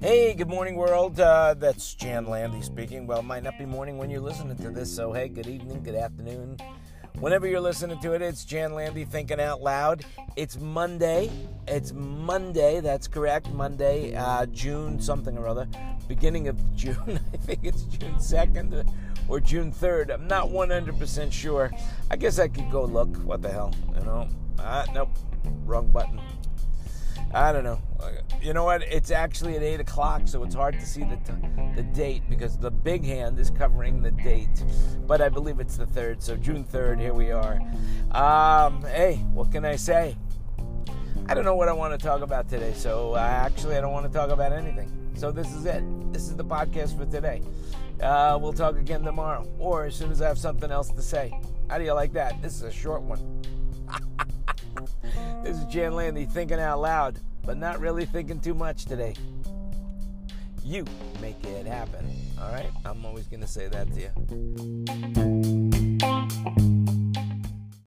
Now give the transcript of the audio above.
Hey, good morning, world. Uh, that's Jan Landy speaking. Well, it might not be morning when you're listening to this, so hey, good evening, good afternoon. Whenever you're listening to it, it's Jan Landy thinking out loud. It's Monday. It's Monday, that's correct. Monday, uh, June something or other. Beginning of June. I think it's June 2nd or June 3rd. I'm not 100% sure. I guess I could go look. What the hell? You know? Uh, nope. Wrong button. I don't know. You know what? It's actually at 8 o'clock, so it's hard to see the, t- the date because the big hand is covering the date. But I believe it's the 3rd, so June 3rd, here we are. Um, hey, what can I say? I don't know what I want to talk about today, so uh, actually, I don't want to talk about anything. So this is it. This is the podcast for today. Uh, we'll talk again tomorrow, or as soon as I have something else to say. How do you like that? This is a short one. this is Jan Landy thinking out loud, but not really thinking too much today. You make it happen. All right? I'm always going to say that to you.